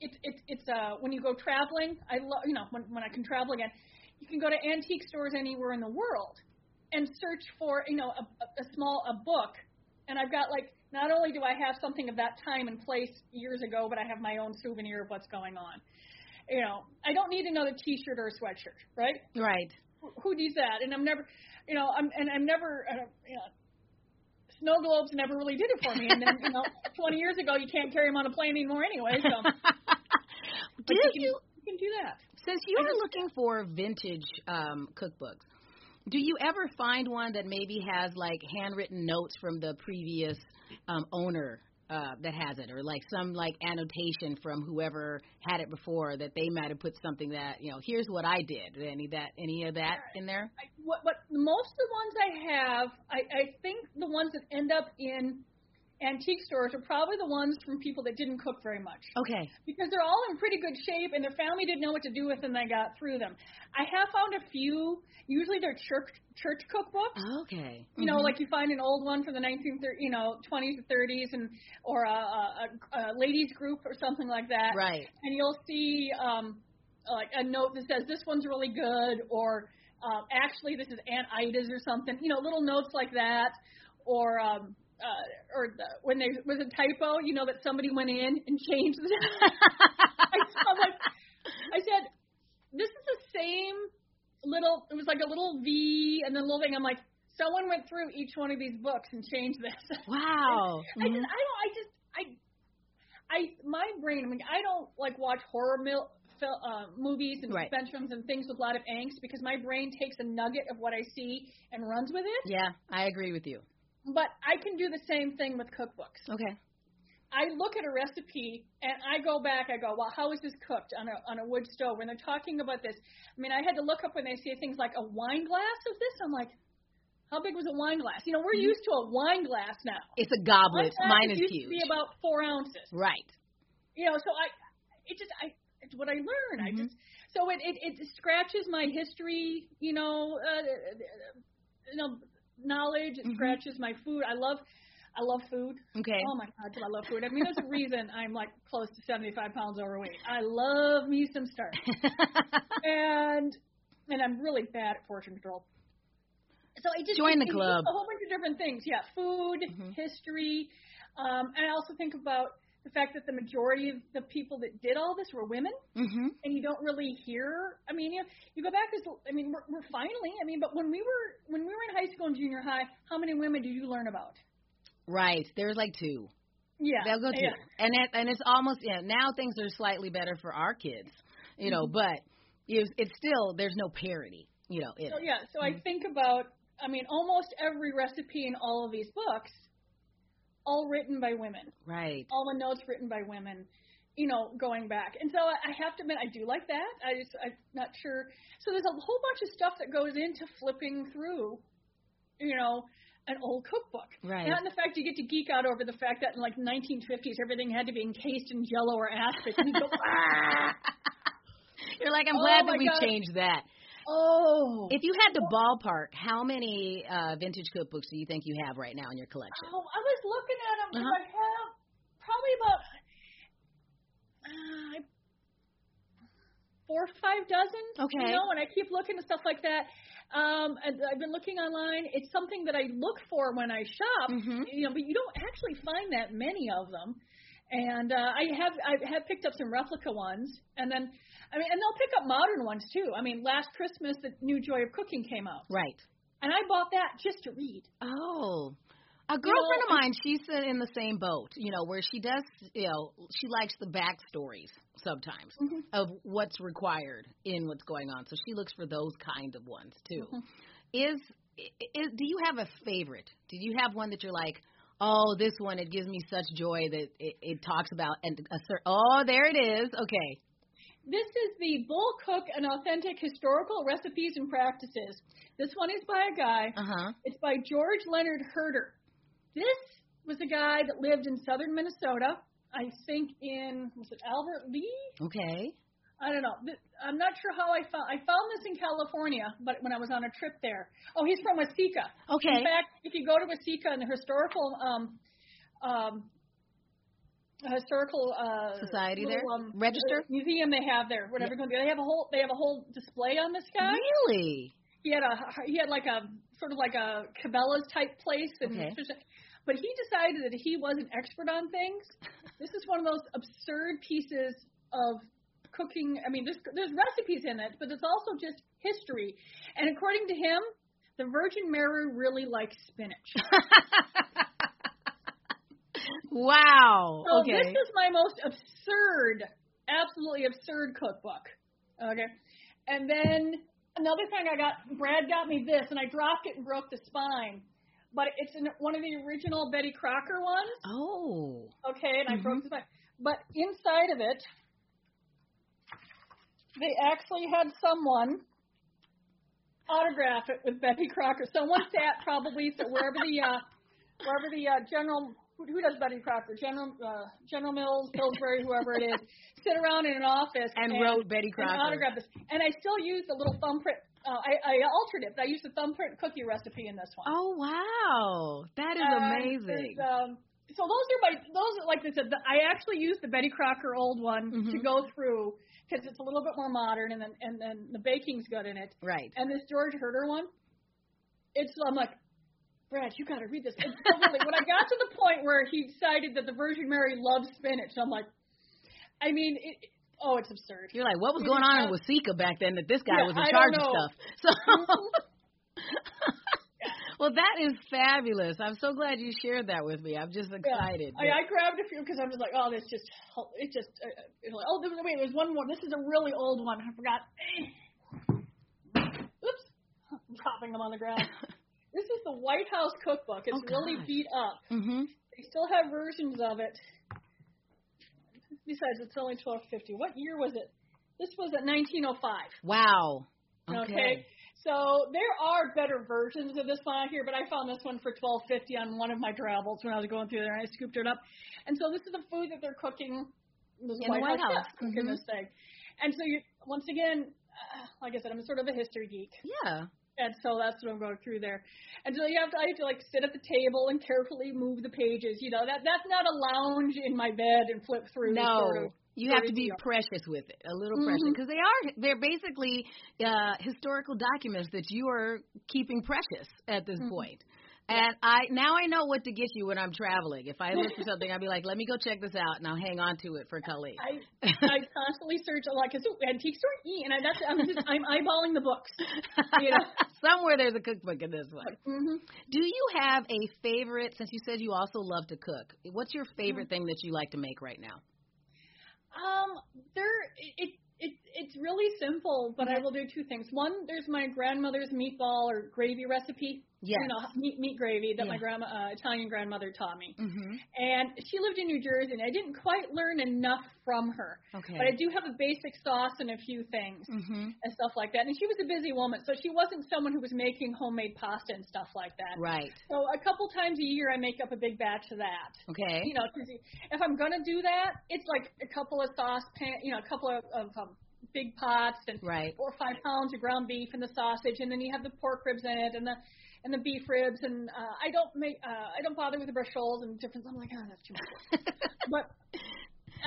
It's it's it's uh when you go traveling, I love you know when when I can travel again, you can go to antique stores anywhere in the world and search for you know a, a, small a book, and I've got like not only do I have something of that time and place years ago, but I have my own souvenir of what's going on. You know, I don't need another T-shirt or a sweatshirt, right? Right. Who- Who needs that? And I'm never, you know, I'm and I'm never, uh, you know, snow globes never really did it for me. And then, you know, [LAUGHS] 20 years ago, you can't carry them on a plane anymore anyway. So [LAUGHS] but Do you can, you you can do that. Since you are looking for vintage um, cookbooks, do you ever find one that maybe has like handwritten notes from the previous um, owner uh, that has it, or like some like annotation from whoever had it before that they might have put something that you know, here's what I did. Any that any of that in there? I, what, what most of the ones I have, I, I think the ones that end up in antique stores are probably the ones from people that didn't cook very much. Okay. because they're all in pretty good shape and their family didn't know what to do with them. They got through them. I have found a few. Usually they're church church cookbooks. Okay. You know, Mhm. like you find an old one from the 1930s, you know, 20s or 30s, and or a, a, a ladies group or something like that. right. And you'll see um, like a note that says this one's really good, or um, actually this is Aunt Ida's or something. You know, little notes like that, or um, or the, when there was a typo, you know that somebody went in and changed the. [LAUGHS] I saw like I said, this is the same little. It was like a little V and then a little thing. I'm like, someone went through each one of these books and changed this. [LAUGHS] Wow. I Mhm. just, I don't, I just, I, I, my brain. I mean, I don't like watch horror mil, fil, uh, movies and Right. suspensions and things with a lot of angst because my brain takes a nugget of what I see and runs with it. Yeah, I agree with you. But I can do the same thing with cookbooks. Okay. I look at a recipe and I go back. I go, well, how is this cooked on a on a wood stove? When they're talking about this, I mean, I had to look up when they say things like a wine glass of this. I'm like, how big was a wine glass? You know, we're Mhm. used to a wine glass now. It's a goblet. Mine is used to huge. be about four ounces. Right. You know, so I, it just I, it's what I learned. I Mhm. just so it, it it scratches my history. You know, uh, you know, knowledge. It Mhm. scratches my food. I love. I love food. Okay. Oh my God, do I love food. I mean, there's a reason I'm like close to 75 pounds overweight. I love me some starch. [LAUGHS] and and I'm really bad at portion control. So I just Join it- the club. A whole bunch of different things. Yeah, food, Mhm. history, um, and I also think about the fact that the majority of the people that did all this were women, mhm. and you don't really hear. I mean, you you go back as I mean, we're, we're finally. I mean, but when we were when we were in high school and junior high, how many women did you learn about? Right. There's like two. Yeah, They'll go two. yeah. And it, and it's almost yeah. Now things are slightly better for our kids, you know, Mhm. but it's, it's still there's no parity, you know. So it. yeah, so Mhm. I think about, I mean, almost every recipe in all of these books, all written by women, Right. all the notes written by women, you know, going back. And so I have to admit, I do like that. I just, I'm not sure. So there's a whole bunch of stuff that goes into flipping through, you know, an old cookbook. Right. Not in the fact you get to geek out over the fact that in like 1950s everything had to be encased in jello or aspic. And you go, [LAUGHS] ah! [LAUGHS] You're like, I'm Oh glad that we God. changed that. Oh. If you had to ballpark, how many uh vintage cookbooks do you think you have right now in your collection? Oh, I was looking at them. Uh-huh. I have probably about uh, four or five dozen. Okay. You know, and I keep looking at stuff like that. Um, and I've been looking online. It's something that I look for when I shop. Mhm. You know, but you don't actually find that many of them. And uh, I have I have picked up some replica ones, and then I mean, and they'll pick up modern ones too. I mean, last Christmas the new Joy of Cooking came out, Right. and I bought that just to read. Oh. A girlfriend know, of mine, she's in the same boat, you know, where she does, you know, she likes the backstories sometimes Mhm. of what's required in what's going on. So she looks for those kind of ones too. Mhm. Is, is do you have a favorite? Did you have one that you're like, oh, this one it gives me such joy that it, it talks about and a cer- oh, there it is. Okay. This is the Bull Cook and Authentic Historical Recipes and Practices. This one is by a guy. Uh huh. It's by George Leonard Herter. This was a guy that lived in southern Minnesota. I think in was it Albert Lea? Okay. I don't know. I'm not sure how I found. I found this in California, but when I was on a trip there. Oh, he's from Waseca. Okay. In fact, if you go to Waseca and the historical um, um, historical uh, Society little, there? um, Register? museum they have there, whatever. They have a whole they have a whole display on this guy. Really? He had a he had like a sort of like a Cabela's type place, and Okay. but he decided that he was an expert on things. [LAUGHS] This is one of those absurd pieces of cooking. I mean, there's there's recipes in it, but it's also just history. And according to him, the Virgin Mary really likes spinach. [LAUGHS] wow. So okay. this is my most absurd, absolutely absurd cookbook. Okay. And then another thing I got, Brad got me this, and I dropped it and broke the spine. But it's in one of the original Betty Crocker ones. oh. Okay, and I Mhm. broke the spine. But inside of it, they actually had someone autograph it with Betty Crocker. Someone sat probably so wherever the uh, wherever the uh, general who, does Betty Crocker, General uh, General Mills, Pillsbury, whoever it is, [LAUGHS] sit around in an office And wrote Betty and Crocker. autographed this. And I still use the little thumbprint. Uh, I, I altered it, but I used the thumbprint cookie recipe in this one. Oh wow, that is And amazing. Um, so those are my those are like I said. The, I actually used the Betty Crocker old one to Mhm. go through because it's a little bit more modern, and then and then the baking's good in it. right. And this George Herter one, it's I'm like, Brad, you got to read this. And really, when I got to the point where he decided that the Virgin Mary loves spinach, I'm like, I mean, it, oh, it's absurd. You're like, what was going on in Waseca back then that this guy Yeah, was in I charge of stuff? [LAUGHS] So. [LAUGHS] well, that is fabulous. I'm so glad you shared that with me. I'm just excited. I, I grabbed a few because I was like, oh, this just, it just, uh, it like, oh, wait, there's one more. This is a really old one. I forgot. [SIGHS] Oops, I'm [LAUGHS] dropping them on the ground. This is the White House Cookbook. It's Oh, really beat up. mhm. They still have versions of it. Besides, it's only twelve fifty. What year was it? This was at 1905. Wow. Okay. So there are better versions of this one out here, but I found this one for twelve fifty on one of my travels when I was going through there, and I scooped it up. And so this is the food that they're cooking. This In the White House. chef cooking Mhm. this thing. And so you, once again, uh, like I said, I'm sort of a history geek, Yeah. And so that's what I'm going through there. And so you have to, I have to like sit at the table and carefully move the pages. You know, that that's not a lounge in my bed and flip through. No. Sort of, You have to be precious with it, a little Mhm. precious, because they are they're basically uh, historical documents that you are keeping precious at this Mhm. point. And I now I know what to get you when I'm traveling. If I look for something, I'll be like, "Let me go check this out," and I'll hang on to it for Khalid. I [LAUGHS] I constantly search like it's antique store E, and I, that's I'm just I'm eyeballing the books. You know. [LAUGHS] Somewhere there's a cookbook in this one. hmm Do you have a favorite? Since you said you also love to cook, what's your favorite thing that you like to make right now? Um, there it it it's really simple, but I will do two things. One, there's my grandmother's meatball or gravy recipe. Yes. You know, meat meat gravy that my grandma uh, Italian grandmother taught me. Mm-hmm. And she lived in New Jersey, and I didn't quite learn enough from her. Okay. But I do have a basic sauce and a few things. mm-hmm. and stuff like that. And she was a busy woman, so she wasn't someone who was making homemade pasta and stuff like that. Right. So a couple times a year, I make up a big batch of that. Okay. You know, 'cause if I'm gonna do that, it's like a couple of saucepan, you know, a couple of, of um, big pots and Right. four or five pounds of ground beef and the sausage, and then you have the pork ribs in it and the and the beef ribs. And uh, I don't make uh, I don't bother with the bracioles and different. I'm like, oh, that's too much. [LAUGHS] but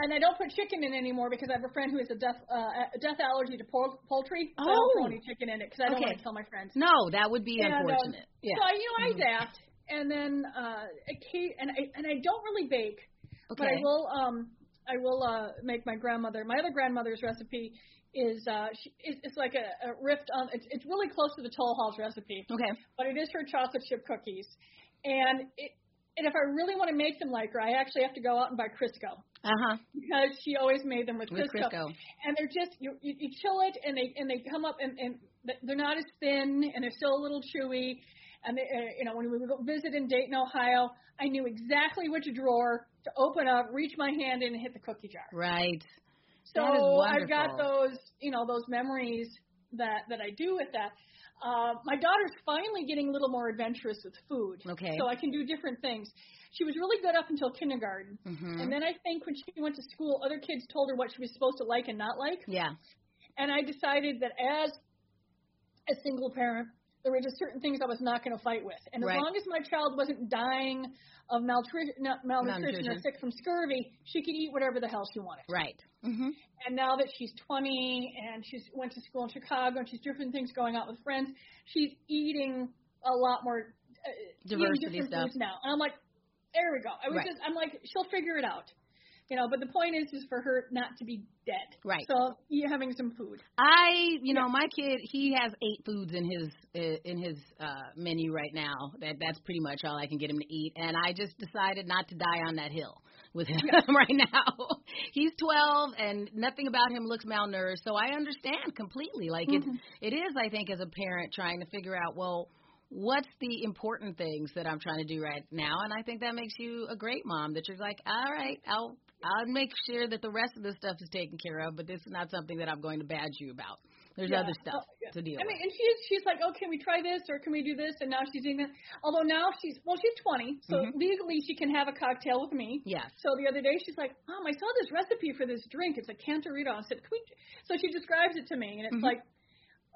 and I don't put chicken in anymore because I have a friend who has a death uh, a death allergy to pol- poultry. So I don't throw Oh. any chicken in it because I don't Okay. want to kill my friends. No, that would be And, um, unfortunate. yeah. So I, you know, I Mhm. zapped, and then uh, occa- and I and I don't really bake, but I will um I will uh make my grandmother my other grandmother's recipe is uh she, it's, it's like a, a rift on it's it's really close to the Toll House recipe, Okay. but it is her chocolate chip cookies, and it and if I really want to make them like her, I actually have to go out and buy Crisco Uh huh. because she always made them with With Crisco. Crisco. And they're just you, you you chill it and they and they come up and and they're not as thin and they're still a little chewy. And they, uh, you know when we would go visit in Dayton, Ohio, I knew exactly which drawer to open up, reach my hand in, and hit the cookie jar. Right. So I've got those you know those memories that that I do with that. Uh, my daughter's finally getting a little more adventurous with food. Okay. So I can do different things. She was really good up until kindergarten. hmm And then I think when she went to school, other kids told her what she was supposed to like and not like. Yeah. And I decided that as a single parent, there were just certain things I was not going to fight with. And as long as my child wasn't dying of maltri- no, malnutrition or sick from scurvy, she could eat whatever the hell she wanted. Right. hmm And now that she's 20 and she's went to school in Chicago and she's different things going on with friends, she's eating a lot more uh, Diversity different stuff. foods now. And I'm like, there we go. I was Right. just, I'm like, she'll figure it out. You know, but the point is, is for her not to be dead. Right. So you having some food. I, you know, my kid, he has eight foods in his in his uh menu right now. That that's pretty much all I can get him to eat, and I just decided not to die on that hill with him [LAUGHS] right now. He's 12, and nothing about him looks malnourished, so I understand completely. Like Mhm. it's it is, I think, as a parent trying to figure out, well, what's the important things that I'm trying to do right now, and I think that makes you a great mom. That you're like, all right, I'll I'll make sure that the rest of the stuff is taken care of, but this is not something that I'm going to badge you about. There's Yeah. other stuff Oh, yeah. to deal I mean, with. and she's she's like, oh, can we try this or can we do this? And now she's eating it. Although now she's well, she's 20, so Mhm. legally she can have a cocktail with me. Yes. So the other day she's like, Mom, I saw this recipe for this drink. It's a Cantarito. I said, Can we? So she describes it to me, and it's Mhm. like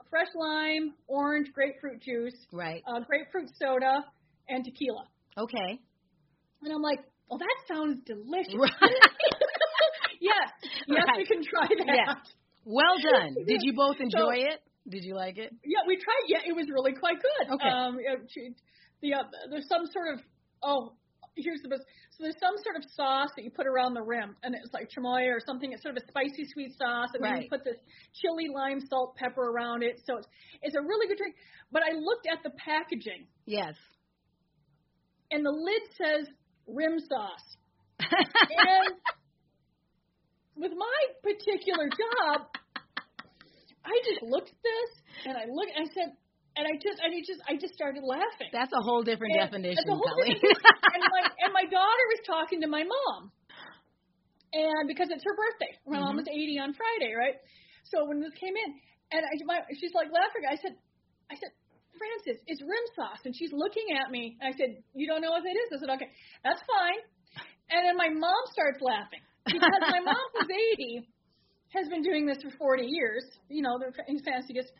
fresh lime, orange, grapefruit juice, Right. uh, grapefruit soda, and tequila. Okay. And I'm like, Well, that sounds delicious. Right. [LAUGHS] yes, yes, Right. we can try that. Yeah. Well done. [LAUGHS] Did you both enjoy it? Did you like it? Yeah, we tried. Yeah, it was really quite good. Okay. Um, the uh, there's some sort of oh, here's the best. So there's some sort of sauce that you put around the rim, and it's like chamoy or something. It's sort of a spicy sweet sauce, and then you put this chili lime salt pepper around it. So it's it's a really good drink. But I looked at the packaging, Yes. and the lid says rim sauce. [LAUGHS] And with my particular job, I just looked at this and I looked. I said, and I just, I just, I just started laughing. That's a whole different And definition, a whole Kelly. different and my [LAUGHS] and my daughter was talking to my mom, and because it's her birthday, my mom Mhm. was 80 on Friday, right? So when this came in, and I, my, she's like laughing. I said, I said, Francis, it's rim sauce, and she's looking at me. And I said, you don't know what it is? I said, okay, that's fine. And then my mom starts laughing because my mom, who's 80, has been doing this for 40 years. You know, the fancy gifts,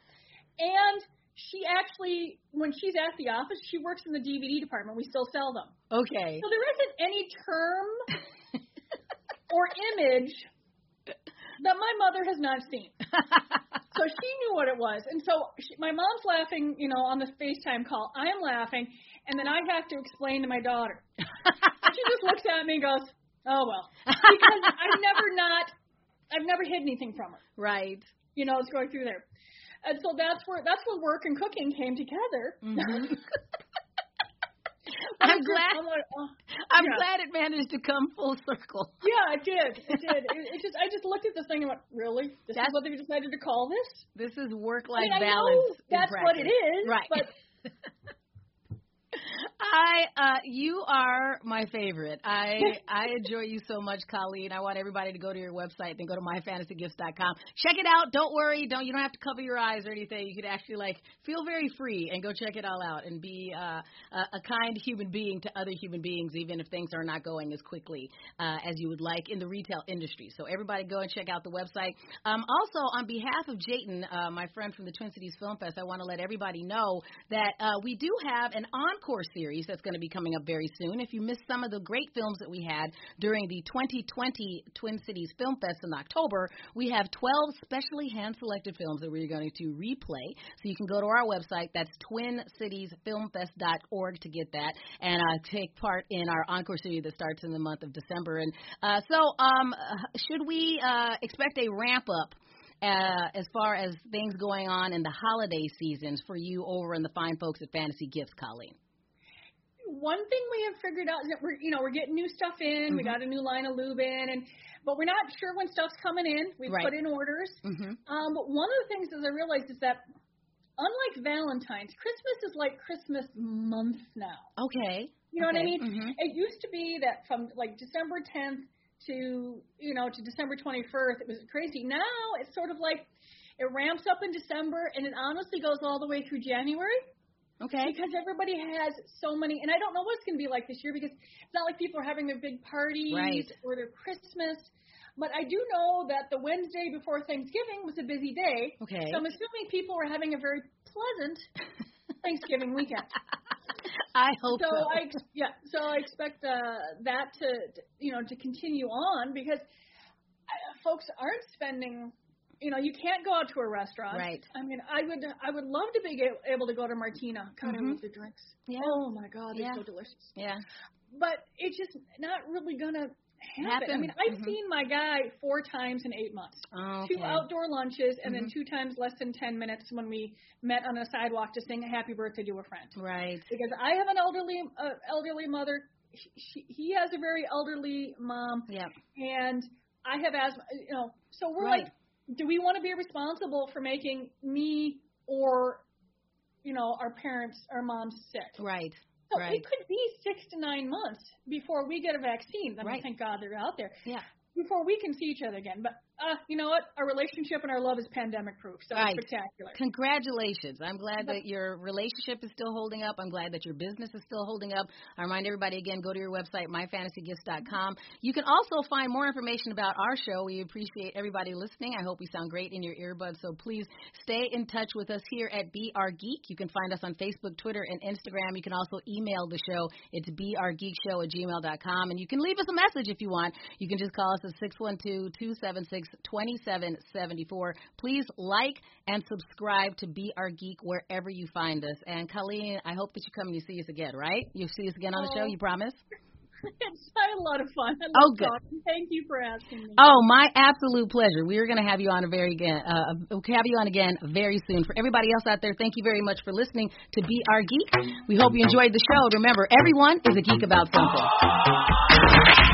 and she actually, when she's at the office, she works in the DVD department. We still sell them. okay. So there isn't any term [LAUGHS] or image that my mother has not seen. So she knew what it was. And so she, my mom's laughing, you know, on the FaceTime call. I'm laughing. And then I have to explain to my daughter. She just looks at me and goes, oh, well. Because I've never not, I've never hid anything from her. right. You know, it's going through there. And so that's where, that's when work and cooking came together. Mhm. [LAUGHS] [LAUGHS] I'm it's just- glad. I'm like, oh. I'm Yeah. glad it managed to come full circle. [LAUGHS] Yeah, it did. [LAUGHS] It did. It, it just I just looked at this thing and went, really? This That's- is what they decided to call this? This is work-life mean, I know balance. that's what it is. Right. But I uh you are my favorite. I I enjoy you so much, Colleen. I want everybody to go to your website then go to myfantasygifts.com. Check it out. Don't worry. Don't you don't have to cover your eyes or anything. You could actually like feel very free and go check it all out and be uh, a, a kind human being to other human beings, even if things are not going as quickly uh, as you would like in the retail industry. So everybody go and check out the website. Um, also, on behalf of Jatin, uh, my friend from the Twin Cities Film Fest, I want to let everybody know that uh, we do have an encore series series that's going to be coming up very soon. If you missed some of the great films that we had during the 2020 Twin Cities Film Fest in October, we have 12 specially hand selected films that we're going to replay. So you can go to our website, that's twincitiesfilmfest.org to get that, and uh, take part in our encore series that starts in the month of December. And uh, so, um, should we uh, expect a ramp up? uh, as far as things going on in the holiday seasons for you over in the fine folks at Fantasy Gifts, Colleen? One thing we have figured out is that we're, you know, we're getting new stuff in. Mm-hmm. We got a new line of lube in, and but we're not sure when stuff's coming in. We've right. put in orders. Mm-hmm. Um, but one of the things that I realized is that unlike Valentine's, Christmas is like Christmas month now. Okay. You know okay. what I mean? Mm-hmm. It used to be that from like December 10th to you know to December 21st. It was crazy. Now it's sort of like it ramps up in December and it honestly goes all the way through January. Okay. Because everybody has so many, and I don't know what it's going to be like this year because it's not like people are having their big parties right. or their Christmas. But I do know that the Wednesday before Thanksgiving was a busy day. Okay. So I'm assuming people were having a very pleasant [LAUGHS] Thanksgiving weekend. I hope so. so. I yeah. So I expect uh, that to you know to continue on because uh, folks aren't spending. You know, you can't go out to a restaurant. Right. I mean, I would I would love to be able to go to Martina. Kind mm-hmm. of with the drinks. Yeah. Oh my God, they're yeah. so delicious. Yeah. But it's just not really gonna happen. happen. I mean, I've mm-hmm. seen my guy four times in eight months. Okay. Two outdoor lunches and mm-hmm. then two times less than ten minutes when we met on a sidewalk to sing a happy birthday to a friend. Right. Because I have an elderly uh, elderly mother. She, he has a very elderly mom. Yeah. And I have asthma. You know, so we're right. like, do we want to be responsible for making me or you know our parents, our moms sick? Right. So right. it could be six to nine months before we get a vaccine. I mean, right. thank God they're out there. Yeah. Before we can see each other again. But uh, you know what? Our relationship and our love is pandemic proof. So right. it's spectacular. Congratulations. I'm glad that your relationship is still holding up. I'm glad that your business is still holding up. I remind everybody again, go to your website, myfantasygifts.com. You can also find more information about our show. We appreciate everybody listening. I hope we sound great in your earbuds. So please stay in touch with us here at Be Our Geek. You can find us on Facebook, Twitter, and Instagram. You can also email the show. It's beourgeekshow at gmail.com. And you can leave us a message if you want. You can just call us at 612 276 2774. Please like and subscribe to Be Our Geek wherever you find us. And Colleen, I hope that you come and you see us again, right? You'll see us again on the show, you promise? [LAUGHS] it's had a lot of fun. I oh, good. Talking. Thank you for asking me. Oh, my absolute pleasure. We are going to have you on a very again, uh, have you on again very soon. For everybody else out there, thank you very much for listening to Be Our Geek. We hope you enjoyed the show. Remember, everyone is a geek about something.